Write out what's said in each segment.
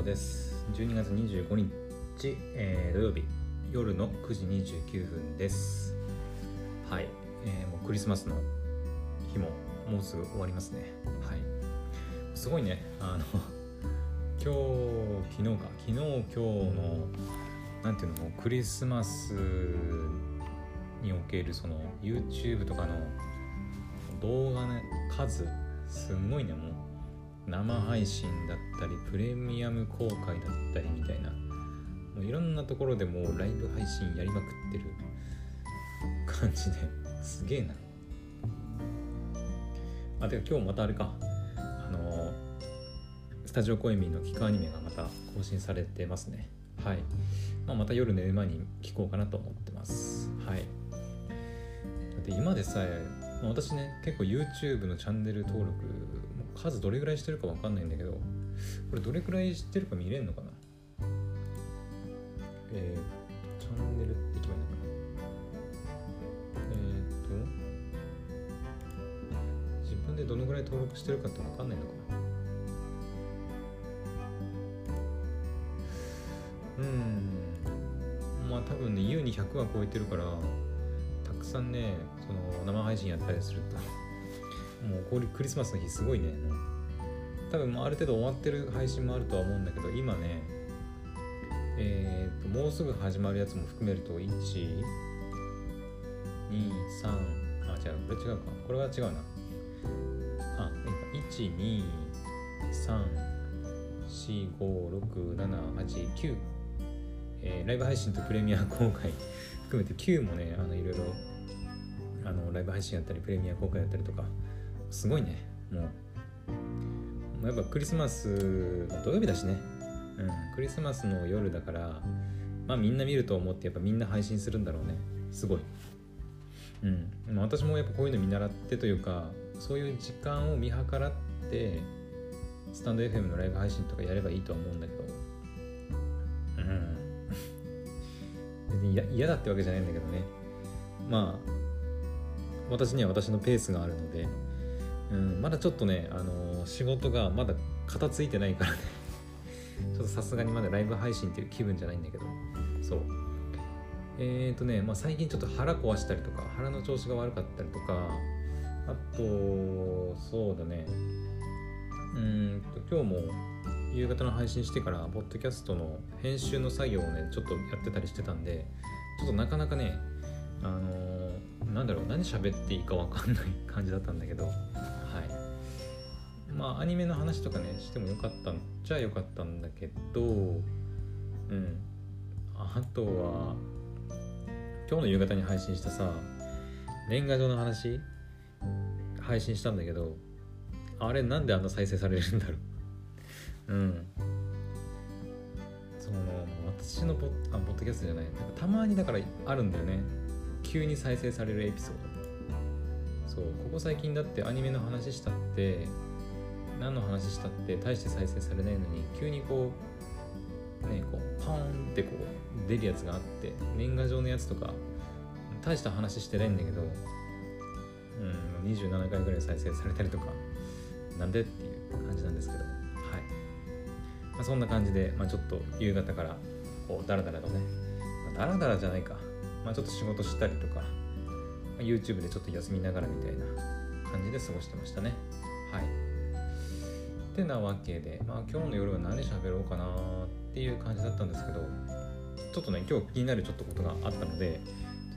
郎です。12月25日、えー、土曜日夜の9時29分です。はい、えー、もうクリスマスの日ももうすぐ終わりますね。はい。すごいね。あの 今日昨日か。昨日今日のなんていうのクリスマスにおけるその YouTube とかの動画の数すんごいねもう生配信だったりプレミアム公開だったりみたいなもういろんなところでもうライブ配信やりまくってる感じですげえな。あてか今日またあれか。あのスタジオコエミのキクアニメがまた更新されてますね。はい、まあ、また夜寝る前に聞こうかなと思ってます。はい。で今でさえ、まあ、私ね結構 YouTube のチャンネル登録数どれぐらいしてるかわかんないんだけどこれどれくらいしてるか見れるのかな？えー、チャンネルって決まるのかな？えー、っと自分でどのぐらい登録してるかってわかんないのかな？うん。まあ多分ね優に100は超えてるからたくさんねその生配信やったりするともうこれクリスマスの日すごいね。多分もうある程度終わってる配信もあるとは思うんだけど今ねえー、ともうすぐ始まるやつも含めると1 2 3あ違うこれ違うか。これは違うな。あ1 2 3 4 5 6 7 8 9えー、ライブ配信とプレミア公開含めて9もねあのいろいろあのライブ配信やったりプレミア公開やったりとかすごいね。もう。やっぱクリスマス土曜日だしね、うん、クリスマスの夜だからまあみんな見ると思ってやっぱみんな配信するんだろうね。すごい。うん。まあ、私もやっぱこういうの見習ってというかそういう時間を見計らってスタンド FM のライブ配信とかやればいいとは思うんだけど。うん。別に嫌だってわけじゃないんだけどね。まあ私には私のペースがあるので。うん、まだちょっとね、あのー、仕事がまだ片付いてないからね。ちょっとさすがにまだライブ配信っていう気分じゃないんだけど。そう。えっ、ー、とね、まあ、最近ちょっと腹壊したりとか腹の調子が悪かったりとかあとそうだね。うんと今日も夕方の配信してからポッドキャストの編集の作業をねちょっとやってたりしてたんでちょっとなかなかねあのー、なんだろう何喋っていいか分かんない感じだったんだけど。まあアニメの話とかねしてもよかったんじゃよかったんだけどうん。あとは今日の夕方に配信したさ年賀状の話配信したんだけどあれなんであんな再生されるんだろう。うん。その私のポあポッドキャストじゃない。なんかたまにだからあるんだよね。急に再生されるエピソード。そうここ最近だってアニメの話したって何の話したって大して再生されないのに急にこうねこうパーンってこう出るやつがあって年賀状のやつとか大した話してないんだけど、うん、27回ぐらい再生されたりとかなんでっていう感じなんですけどはい、まあ、そんな感じで、まあ、ちょっと夕方からこうダラダラとね、まあ、ダラダラじゃないか、まあ、ちょっと仕事したりとか、まあ、YouTube でちょっと休みながらみたいな感じで過ごしてましたね。はい。てなわけで、まあ、今日の夜は何喋ろうかなっていう感じだったんですけどちょっとね今日気になるちょっとことがあったので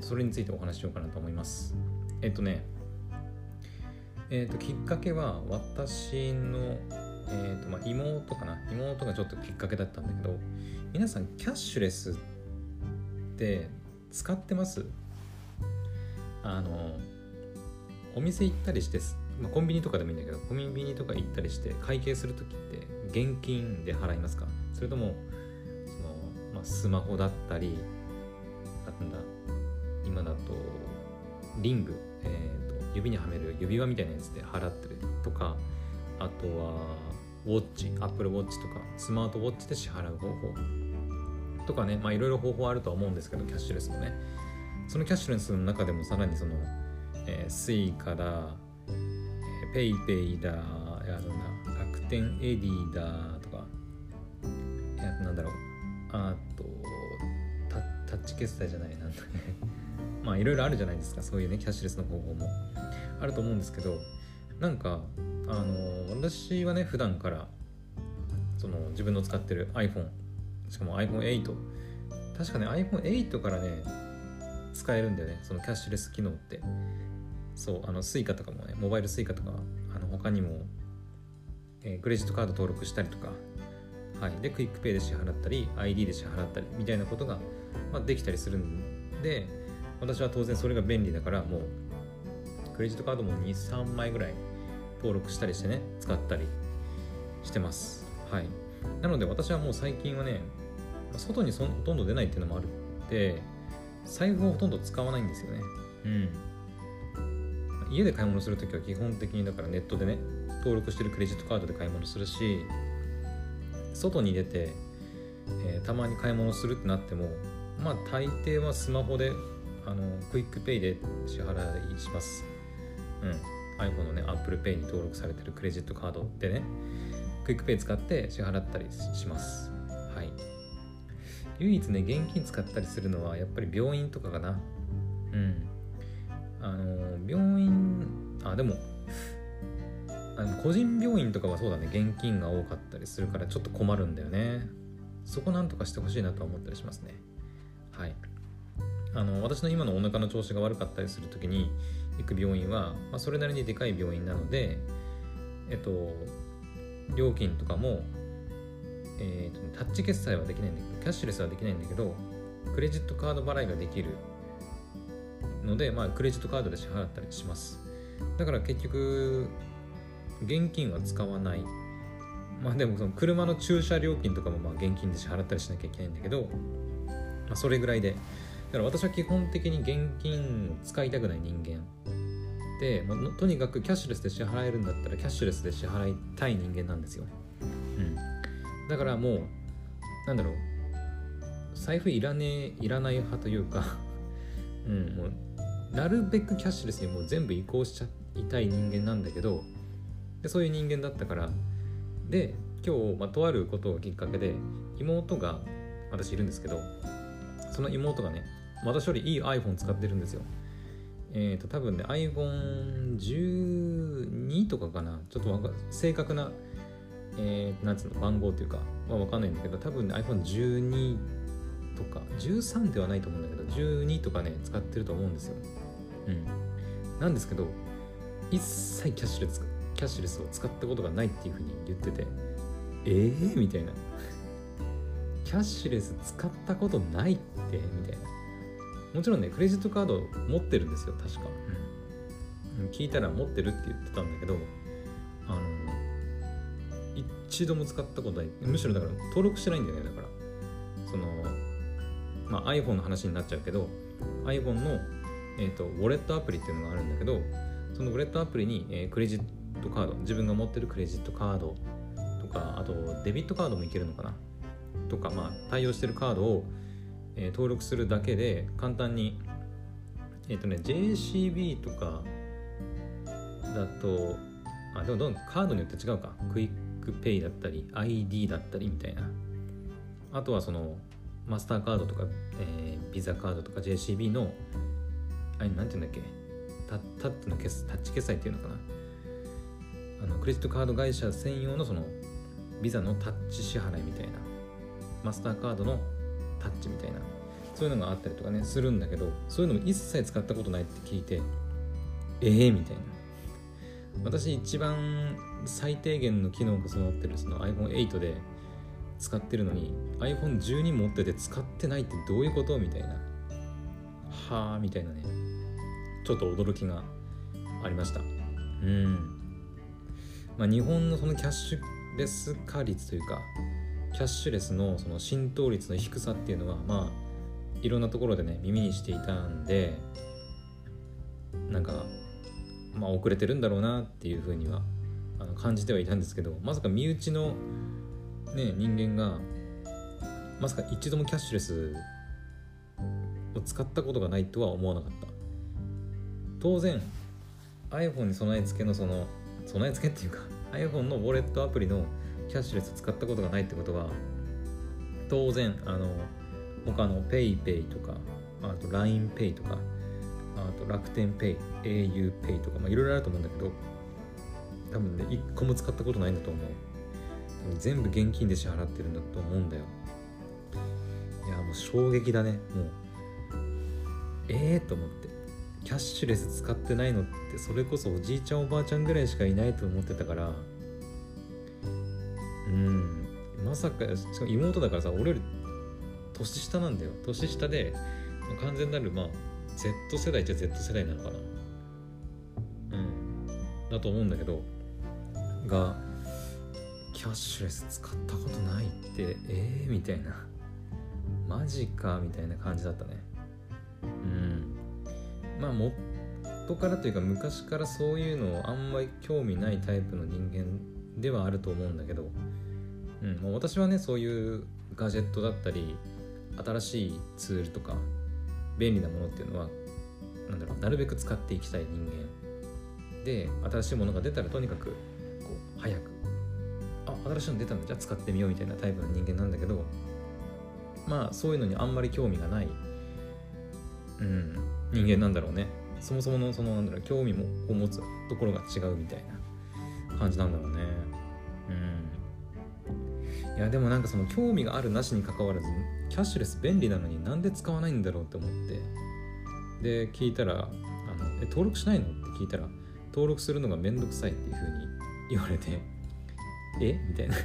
それについてお話ししようかなと思います。えっとねえっときっかけは私のえっとまあ妹かな。妹がちょっときっかけだったんだけど皆さんキャッシュレスって使ってます？あのお店行ったりしてまあ、コンビニとかでもいいんだけどコンビニとか行ったりして会計する時って現金で払いますか？それともその、まあ、スマホだったりなんだ今だとリング、えーと、指にはめる指輪みたいなやつで払ってるとかあとはウォッチアップルウォッチとかスマートウォッチで支払う方法とかねまあいろいろ方法あるとは思うんですけどキャッシュレスもね。そのキャッシュレスの中でもさらにその、えー、スイカだペイペイだ、あのな、楽天エディだとか、なんだろう。あとタッチ決済じゃないなんだ。ね まあいろいろあるじゃないですか。そういうねキャッシュレスの方法も。あると思うんですけどなんかあの私はね普段からその自分の使ってる iPhone しかも iPhone8 確かね iPhone8 からね使えるんだよね。そのキャッシュレス機能って。そうあの Suica とかもねモバイル Suica とかあの他にも、えー、クレジットカード登録したりとかはい、でクイックペイで支払ったり ID で支払ったりみたいなことが、まあ、できたりするんで私は当然それが便利だからもうクレジットカードも23枚ぐらい登録したりしてね使ったりしてます。はい。なので私はもう最近はね外にそほとんど出ないっていうのもあるって財布をほとんど使わないんですよね。うん。家で買い物するときは基本的にだからネットでね登録してるクレジットカードで買い物するし外に出て、えー、たまに買い物するってなってもまあ大抵はスマホであのクイックペイで支払いします。うん。iPhone のね Apple Pay に登録されてるクレジットカードでねクイックペイ使って支払ったりします。はい。唯一ね現金使ったりするのはやっぱり病院とかかな。うん。あの病院あでもあの個人病院とかはそうだね。現金が多かったりするからちょっと困るんだよね。そこなんとかしてほしいなとは思ったりしますね。はい。あの私の今のお腹の調子が悪かったりする時に行く病院は、まあ、それなりにでかい病院なのでえっと料金とかも、えーと、タッチ決済はできないんだけどキャッシュレスはできないんだけどクレジットカード払いができるので、まあ、クレジットカードで支払ったりします。だから結局現金は使わない。まあでもその車の駐車料金とかもまあ現金で支払ったりしなきゃいけないんだけど、まあ、それぐらいで。だから私は基本的に現金を使いたくない人間。でもうとにかくキャッシュレスで支払えるんだったらキャッシュレスで支払いたい人間なんですよ、うん、だからもうなんだろう。財布いらねえいらない派というかうんもうなるべくキャッシュレスにもう全部移行しちゃいたい人間なんだけどでそういう人間だったからで今日、まあ、とあることがきっかけで妹が私いるんですけどその妹がね私よりいい iPhone 使ってるんですよ。えっ、ー、と多分ね iPhone12 とかかな。ちょっと正確なえー、なんつうの番号というかは分かんないんだけど多分ね iPhone12 とか13ではないと思うんだけど12とかね使ってると思うんですよ。うん。なんですけど一切キャッシュレスキャッシュレスを使ったことがないっていうふうに言っててえー、みたいな。キャッシュレス使ったことないって？みたいな。もちろんねクレジットカード持ってるんですよ確か、うん、聞いたら持ってるって言ってたんだけどあの一度も使ったことない。むしろだから登録してないんだよねだから。そのまあ iPhone の話になっちゃうけど iPhone の、えーと、ウォレットアプリっていうのがあるんだけどそのウォレットアプリに、えー、クレジットカード自分が持ってるクレジットカードとかあとデビットカードもいけるのかな？とかまあ対応してるカードを、えー、登録するだけで簡単にえっ、ー、とね JCB とかだとあでもどんカードによって違うか。クイックペイだったり ID だったりみたいな。あとはそのマスターカードとか、えー、ビザカードとか JCB のあれなんて言うんだっけタタッチの決タッチ決済っていうのかな。あのクレジットカード会社専用のそのビザのタッチ支払いみたいなマスターカードのタッチみたいなそういうのがあったりとかねするんだけどそういうのも一切使ったことないって聞いてええー、みたいな。私一番最低限の機能が備わってるその iPhone8 で使ってるのに iPhone12 持ってて使ってないってどういうこと？みたいな。はあみたいなね。ちょっと驚きがありました。うん。まあ、日本のそのキャッシュレス化率というかキャッシュレスのその浸透率の低さっていうのはまあいろんなところでね耳にしていたんでなんかまあ遅れてるんだろうなっていうふうにはあの感じてはいたんですけどまさか身内のね人間がまさか一度もキャッシュレスを使ったことがないとは思わなかった。当然 iPhone に備え付けのその備え付けっていうか iPhone のウォレットアプリのキャッシュレスを使ったことがないってことは当然あの他の PayPay とかあと LINEPay とかあと楽天 Pay、auPay とか、いろいろあると思うんだけど多分ね一個も使ったことないんだと思う。全部現金で支払ってるんだと思うんだよ。いやもう衝撃だね。もうええー、と思って。キャッシュレス使ってないのってそれこそおじいちゃんおばあちゃんぐらいしかいないと思ってたから。うん。まさかしかも妹だからさ俺より年下なんだよ。年下で完全なるまあ Z 世代っちゃ Z 世代なのかな。うん。だと思うんだけど。がキャッシュレス使ったことないって。ええー、みたいな。マジかみたいな感じだったね。うん。まあ元からというか昔からそういうのをあんまり興味ないタイプの人間ではあると思うんだけど、うん。まあ、私はねそういうガジェットだったり新しいツールとか便利なものっていうのはなんだろうなるべく使っていきたい人間。で新しいものが出たらとにかくこう早く新しいの出たんだじゃあ使ってみようみたいなタイプの人間なんだけどまあそういうのにあんまり興味がない、うん、人間なんだろうね。そもそものそのなんだろう興味もを持つところが違うみたいな感じなんだろうね。うん。いやでもなんかその興味があるなしにかかわらずキャッシュレス便利なのになんで使わないんだろうって思って。で聞いたらあのえ登録しないの？って聞いたら登録するのがめんどくさいっていうふうに言われて。え？みたいな。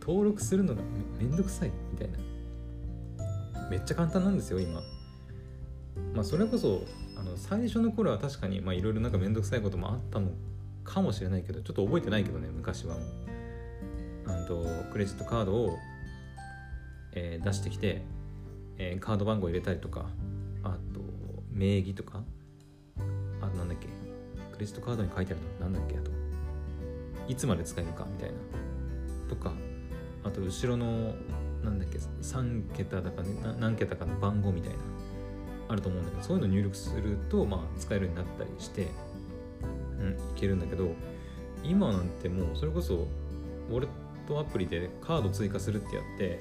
登録するのがめんどくさい。みたいな。めっちゃ簡単なんですよ今。まあそれこそあの最初の頃は確かにいろいろなんかめんどくさいこともあったのかもしれないけどちょっと覚えてないけどね昔はもう。あとクレジットカードを、えー、出してきて、えー、カード番号入れたりとかあと名義とかあとなんだっけ？クレジットカードに書いてあるのなんだっけ？あといつまで使えるかみたいな。とかあと後ろのなんだっけ3桁だかね何桁かの番号みたいなあると思うんだけどそういうの入力すると、まあ、使えるようになったりしてうん、いけるんだけど今なんてもうそれこそウォレットアプリでカード追加するってやって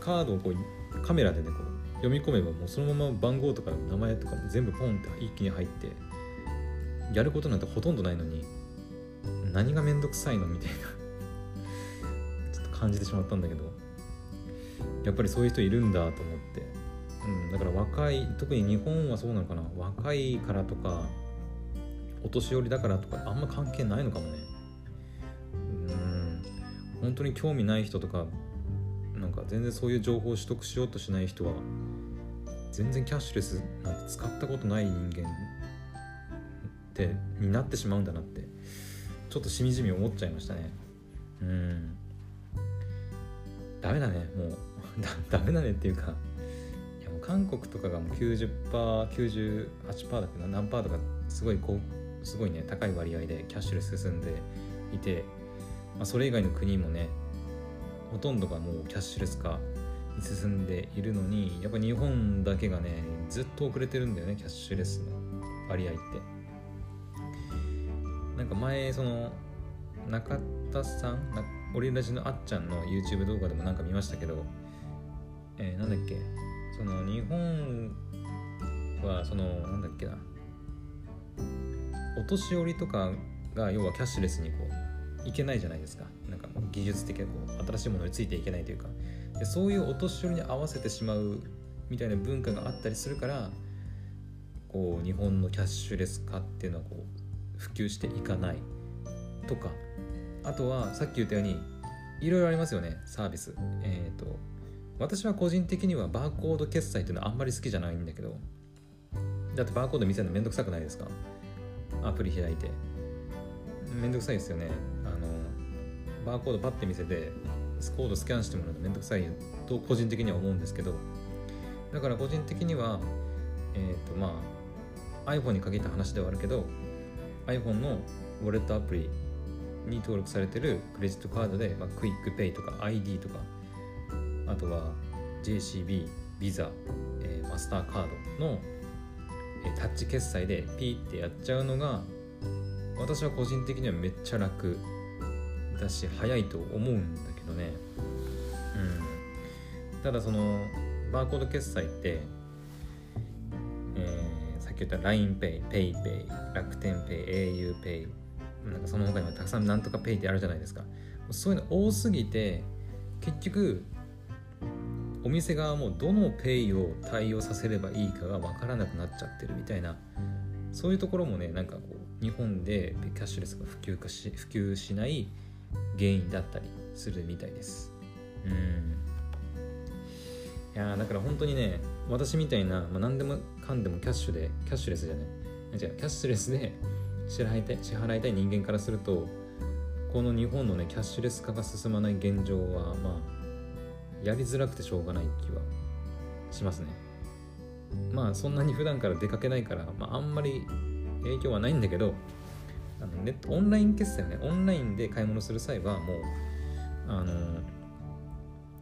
カードをこうカメラでねこう読み込めばもうそのまま番号とか名前とかも全部ポンって一気に入ってやることなんてほとんどないのに何がめんどくさいのみたいな。ちょっと感じてしまったんだけど。やっぱりそういう人いるんだと思って、うん、だから若い特に日本はそうなのかな。若いからとかお年寄りだからとかあんま関係ないのかもね。うん本当に興味ない人とかなんか全然そういう情報を取得しようとしない人は全然キャッシュレスなんて使ったことない人間ってになってしまうんだなって。ちょっとしみじみ思っちゃいましたね。うん。ダメだねもう。ダメだねっていうかいやもう韓国とかがもう 90%98% だっけな何パーとかすごいこうすごいね高い割合でキャッシュレス進んでいて、まあ、それ以外の国もねほとんどがもうキャッシュレス化に進んでいるのにやっぱ日本だけがねずっと遅れてるんだよねキャッシュレスの割合って。なんか前その中田さんオリラジのあっちゃんの YouTube 動画でもなんか見ましたけど、えー、なんだっけその日本はそのなんだっけなお年寄りとかが要はキャッシュレスにこういけないじゃないですか。なんか技術的なこう新しいものについていけないというか。でそういうお年寄りに合わせてしまうみたいな文化があったりするからこう日本のキャッシュレス化っていうのはこう普及していかない。とか。あとはさっき言ったようにいろいろありますよね。サービス。えっ、ー、と私は個人的にはバーコード決済っていうのはあんまり好きじゃないんだけどだってバーコード見せるのめんどくさくないですか？アプリ開いて。めんどくさいですよね。あのバーコードパッて見せてコードスキャンしてもらうのめんどくさいと個人的には思うんですけど。だから個人的にはえっ、ー、とまあ iPhone に限った話ではあるけど iPhone のウォレットアプリに登録されてるクレジットカードで、まあ、クイックペイとか ID とかあとは JCB、ビザ、えー、マスターカードのえタッチ決済でピーってやっちゃうのが私は個人的にはめっちゃ楽だし早いと思うんだけどね。うん。ただそのバーコード決済って、っき言った LINEPay、PayPay、楽天 Pay、auPay なんかその他にもたくさんなんとか Pay ってあるじゃないですか。そういうの多すぎて結局お店側もどの Pay を対応させればいいかが分からなくなっちゃってるみたいなそういうところもねなんかこう日本でキャッシュレスが普及化し普及しない原因だったりするみたいです。うん。いやだから本当にね私みたいな、まあ、何でもかんでもキャッシュでキャッシュレスじゃない。違う。キャッシュレスで 支払いたい支払いたい人間からするとこの日本のねキャッシュレス化が進まない現状はまあやりづらくてしょうがない気はしますね。まあそんなに普段から出かけないから、まあ、あんまり影響はないんだけどあのネットオンライン決済ねオンラインで買い物する際はもうあの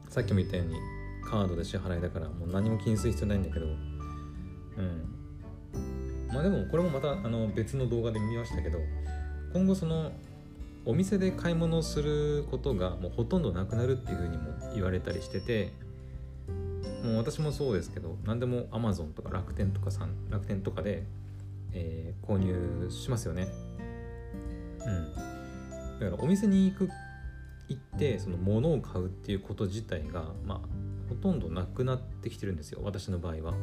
さっきも言ったようにカードで支払いだからもう何も気にする必要ないんだけどうん。まあでもこれもまたあの別の動画で見ましたけど今後そのお店で買い物をすることがもうほとんどなくなるっていうふうにも言われたりしててもう私もそうですけど何でも Amazon とか楽天とかさん楽天とかで、えー、購入しますよね。うん。だからお店に行く行ってその物を買うっていうこと自体がまあほとんどなくなってきてるんですよ私の場合は。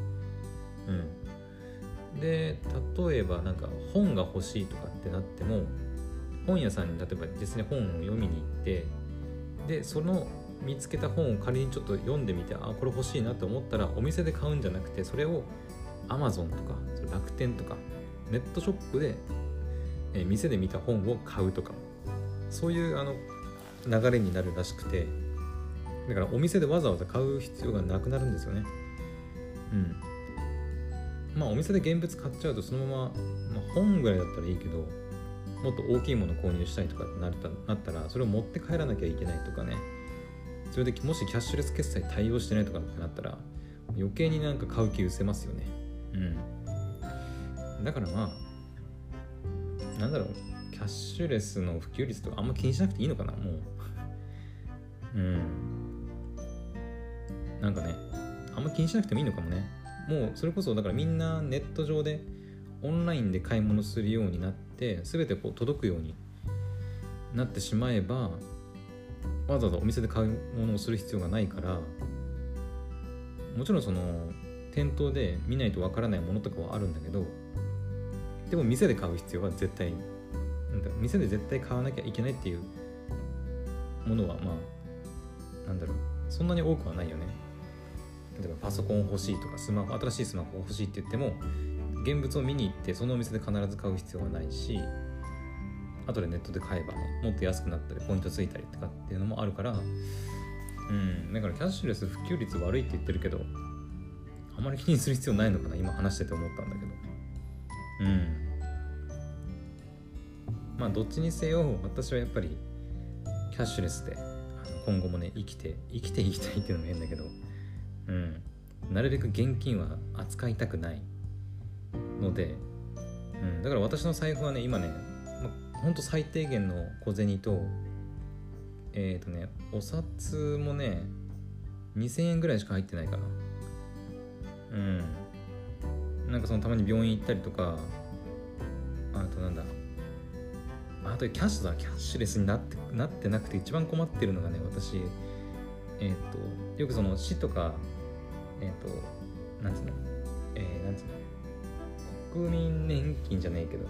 うん、で例えばなんか本が欲しいとかってなっても本屋さんに例えば実際に本を読みに行ってでその見つけた本を仮にちょっと読んでみてあこれ欲しいなと思ったらお店で買うんじゃなくてそれを Amazon とか楽天とかネットショップで、え店で見た本を買うとかそういうあの流れになるらしくてだからお店でわざわざ買う必要がなくなるんですよね。うん。まあお店で現物買っちゃうとそのまま、まあ、本ぐらいだったらいいけどもっと大きいもの購入したいとかってなったなったらそれを持って帰らなきゃいけないとかね。それでもしキャッシュレス決済対応してないとかってなったら余計になんか買う気失せますよね。うん。だからまあなんだろう。キャッシュレスの普及率とかあんま気にしなくていいのかなもう。うん。なんかねあんま気にしなくてもいいのかもね。もうそれこそだからみんなネット上でオンラインで買い物するようになって全てこう届くようになってしまえばわざわざお店で買い物をする必要がないからもちろんその店頭で見ないとわからないものとかはあるんだけどでも店で買う必要は絶対なんだ店で絶対買わなきゃいけないっていうものはまあなんだろうそんなに多くはないよね。例えばパソコン欲しいとかスマホ新しいスマホ欲しいって言っても現物を見に行ってそのお店で必ず買う必要はないし後でネットで買えばねもっと安くなったりポイントついたりとかっていうのもあるからうんだからキャッシュレス普及率悪いって言ってるけどあまり気にする必要ないのかな今話してて思ったんだけど。うん。まあどっちにせよ私はやっぱりキャッシュレスで今後もね生きて生きていきたいっていうのも変だけどうん。なるべく現金は扱いたくないので、うん、だから私の財布はね今ね、ま、ほんと最低限の小銭とえっ、ー、とねお札もね2000円ぐらいしか入ってないかな。うん。なんかそのたまに病院行ったりとかあとなんだあとキャッシュだ。キャッシュレスになってなってなくて一番困ってるのがね私えっ、ー、とよくその市とかえっ、ー、となんつうの？えー、なんつうの？国民年金じゃないけど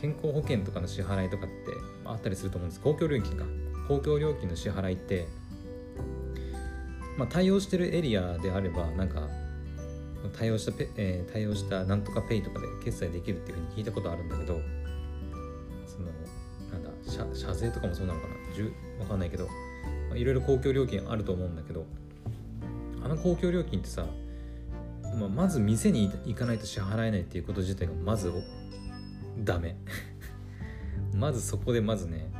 健康保険とかの支払いとかってあったりすると思うんです。公共料金か。公共料金の支払いってまあ対応してるエリアであればなんか対応したペ、えー、対応したなんとかペイとかで決済できるっていうふうに聞いたことあるんだけどそのなんだ車車税とかもそうなのかな？わかんないけどいろいろ公共料金あると思うんだけどあの公共料金ってさ、まあ、まず店に行かないと支払えないっていうこと自体がまずダメ。まずそこでまずね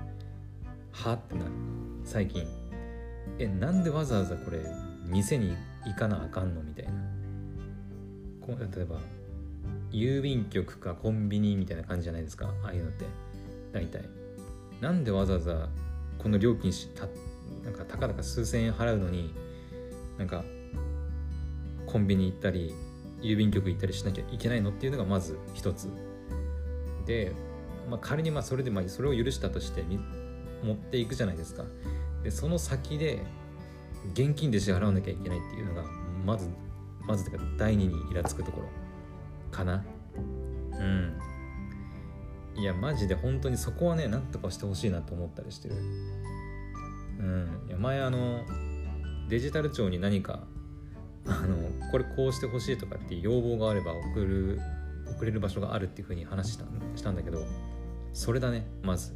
はってなる。最近。えなんでわざわざこれ店に行かなあかんのみたいな。こう例えば郵便局かコンビニみたいな感じじゃないですか。ああいうのって。大体。なんでわざわざこの料金したなんかたかだか数千円払うのになんかコンビニ行ったり郵便局行ったりしなきゃいけないのっていうのがまず一つ。で、まあ、仮にまあそれでまあそれを許したとして持っていくじゃないですか。でその先で現金で支払わなきゃいけないっていうのがまずまずてか第二にイラつくところ。かな。うん。いやマジで本当にそこはねなんとかしてほしいなと思ったりしてる。うん。いや前あのデジタル庁に何かあのこれこうしてほしいとかっていう要望があれば送る送れる場所があるっていうふうに話したしたんだけどそれだねまず。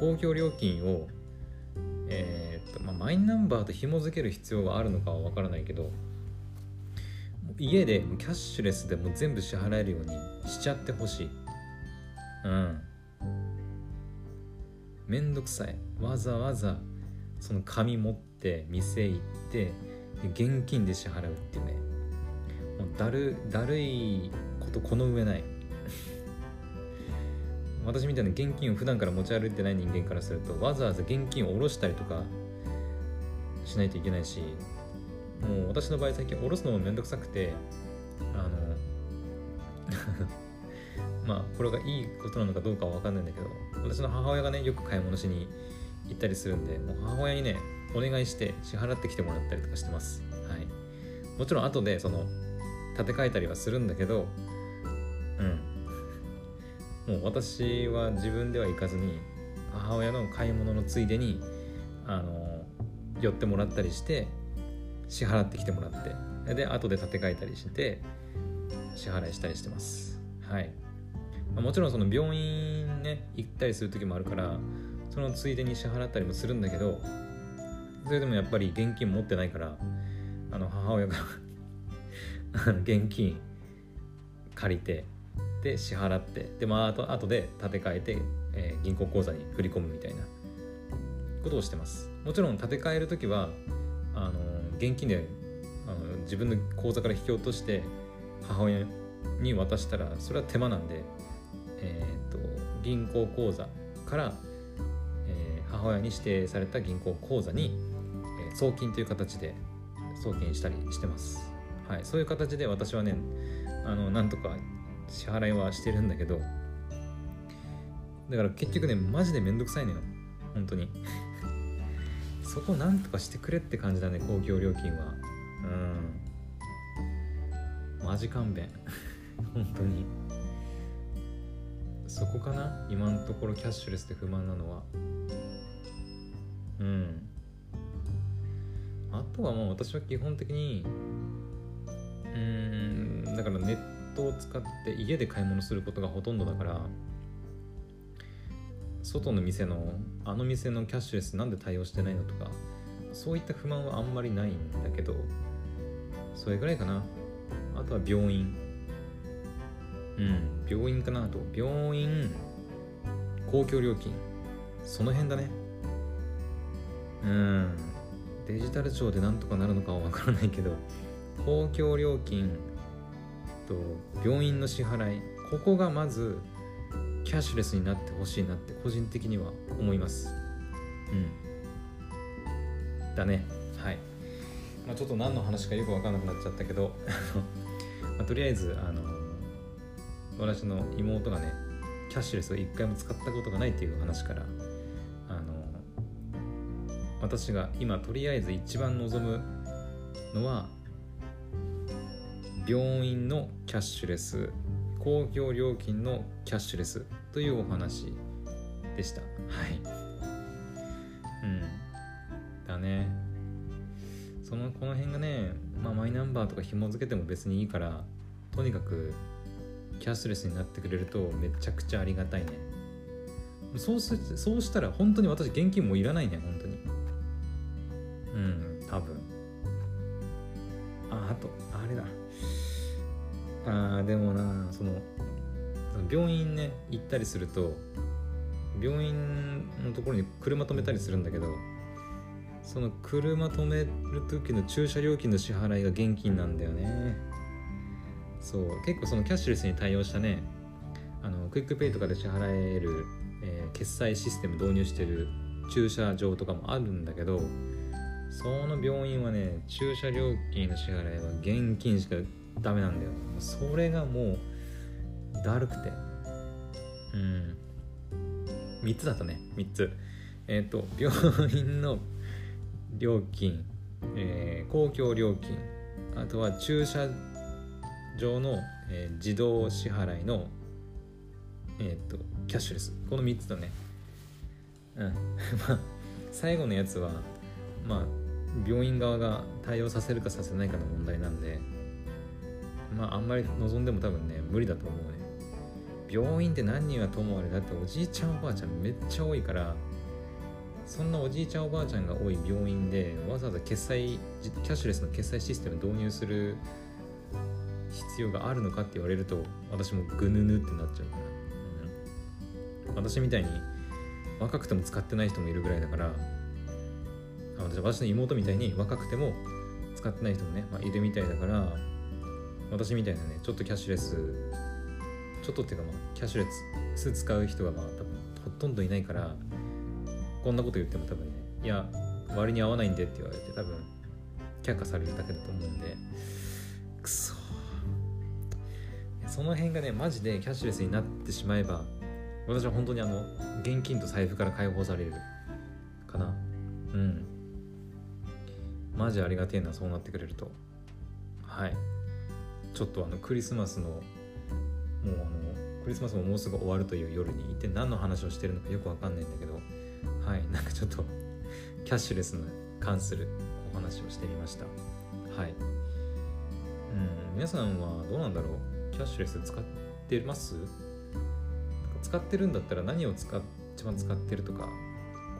公共料金をえー、っとまあ、マイナンバーと紐付ける必要があるのかは分からないけど家でキャッシュレスでも全部支払えるようにしちゃってほしい。うん。めんどくさい。わざわざその紙持って店行って現金で支払うっていうね。もうだるだるいことこの上ない。私みたいな現金を普段から持ち歩いてない人間からするとわざわざ現金を下ろしたりとかしないといけないしもう私の場合最近下ろすのもめんどくさくてあの まあこれがいいことなのかどうかは分かんないんだけど私の母親がねよく買い物しに行ったりするんでもう母親にねお願いして支払ってきてもらったりとかしてます。はい。もちろん後でその立て替えたりはするんだけどうん。もう私は自分では行かずに母親の買い物のついでにあの寄ってもらったりして支払ってきてもらってで後で立て替えたりして支払いしたりしてます。はい。もちろんその病院ね行ったりする時もあるからそのついでに支払ったりもするんだけどそれでもやっぱり現金持ってないからあの母親が現金借りてで支払ってでまああと後で立て替えて、えー、銀行口座に振り込むみたいなことをしてます。もちろん立て替える時はあの現金であの自分の口座から引き落として母親に渡したらそれは手間なんで、えーと、銀行口座から、母親に指定された銀行口座に、え、送金という形で送金したりしてます、はい、そういう形で私はねあのなんとか支払いはしてるんだけどだから結局ねマジでめんどくさいのよ。本当に。そこなんとかしてくれって感じだね公共料金は。うん。マジ勘弁。本当に。そこかな？今のところキャッシュレスで不満なのは。うん。あとはもう私は基本的にうんだからネットを使って家で買い物することがほとんどだから外の店のあの店のキャッシュレスなんで対応してないのとかそういった不満はあんまりないんだけどそれぐらいかな。あとは病院。うん。病院かなと。病院公共料金。その辺だね。うん。デジタル庁でなんとかなるのかはわからないけど公共料金と病院の支払い。ここがまずキャッシュレスになってほしいなって個人的には思います。うん。だね。はい、まあ、ちょっと何の話かよく分かんなくなっちゃったけど。まあ、とりあえずあの私の妹がねキャッシュレスを一回も使ったことがないっていう話からあの私が今とりあえず一番望むのは病院のキャッシュレス公共料金のキャッシュレスというお話でした。はい。うん。だね。そのこの辺がね、まあ、マイナンバーとか紐付けても別にいいからとにかくキャッシュレスになってくれるとめちゃくちゃありがたいね。そうすそうしたら本当に私現金もいらないね本当に。うん多分。ああとあれだ。あでもなその病院ね行ったりすると病院のところに車止めたりするんだけどその車止める時の駐車料金の支払いが現金なんだよね。そう結構そのキャッシュレスに対応したねあのクイックペイとかで支払える、えー、決済システム導入してる駐車場とかもあるんだけどその病院はね駐車料金の支払いは現金しかダメなんだよ。それがもうだるくて。うん。3つだったね3つ。えっ、ー、と病院の料金、えー、公共料金あとは駐車場の、えー、自動支払いのえっ、とキャッシュレス。この3つだね。うん。まあ最後のやつはまあ病院側が対応させるかさせないかの問題なんでまああんまり望んでも多分ね無理だと思うね。病院って何人はともあれだっておじいちゃんおばあちゃんめっちゃ多いからそんなおじいちゃんおばあちゃんが多い病院でわざわざ決済キャッシュレスの決済システム導入する必要があるのかって言われると私もぐぬぬってなっちゃうから、うん、私みたいに若くても使ってない人もいるぐらいだから私私の妹みたいに若くても使ってない人もね、まあ、いるみたいだから私みたいなねちょっとキャッシュレスちょっとっていうかまあキャッシュレス使う人がまあ多分ほとんどいないからこんなこと言っても多分ねいや割に合わないんでって言われて多分却下されるだけだと思うんでその辺がねマジでキャッシュレスになってしまえば私は本当にあの現金と財布から解放されるかな。うん。マジありがてえなそうなってくれると。はい。ちょっとあのクリスマスのもうあのクリスマスももうすぐ終わるという夜に一体何の話をしてるのかよくわかんないんだけどはい。なんかちょっとキャッシュレスに関するお話をしてみました。はい。うん。皆さんはどうなんだろう？キャッシュレス使ってます？使ってるんだったら何を使っ一番使ってるとか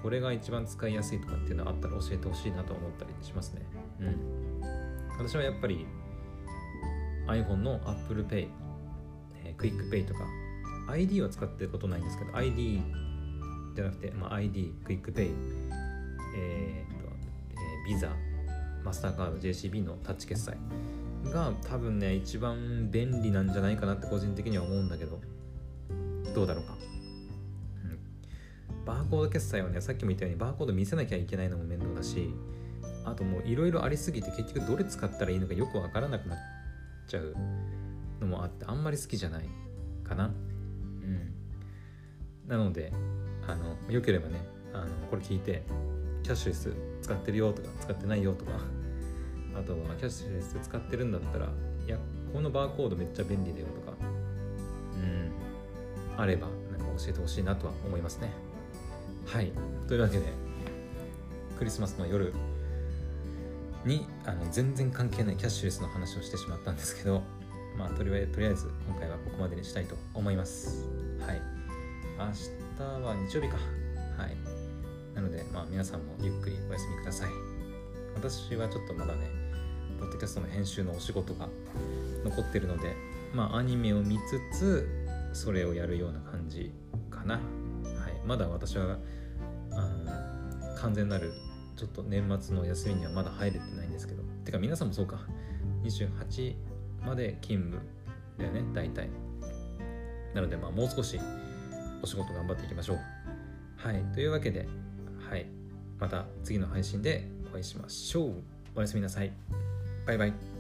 これが一番使いやすいとかっていうのあったら教えてほしいなと思ったりしますね。うん。私はやっぱり iPhone の Apple Pay、えー、Quick Pay とか ID は使ってることないんですけど ID じゃなくて、まあ、ID、Quick Pay、えーとえー、ビザ、マスターカード、JCB のタッチ決済。が多分ね一番便利なんじゃないかなって個人的には思うんだけど。どうだろうか、うん、バーコード決済はねさっきも言ったようにバーコード見せなきゃいけないのも面倒だしあともういろいろありすぎて結局どれ使ったらいいのかよくわからなくなっちゃうのもあってあんまり好きじゃないかな。うん。なのであのよければねあのこれ聞いてキャッシュレス使ってるよとか使ってないよとかあとはキャッシュレス使ってるんだったらいやこのバーコードめっちゃ便利だよとかうん。あればなんか教えてほしいなとは思いますね。はい。というわけでクリスマスの夜にあの全然関係ないキャッシュレスの話をしてしまったんですけどまあとりあえず今回はここまでにしたいと思います。はい。明日は日曜日か。はい。なのでまあ皆さんもゆっくりお休みください。私はちょっとまだねポッドキャストの編集のお仕事が残ってるのでまあアニメを見つつそれをやるような感じかな。はい。まだ私はあの完全なるちょっと年末の休みにはまだ入れてないんですけど。てか皆さんもそうか。28まで勤務だよね大体。なのでまあもう少しお仕事頑張っていきましょう。はい。というわけではい。また次の配信でお会いしましょう。おやすみなさい。バイバイ。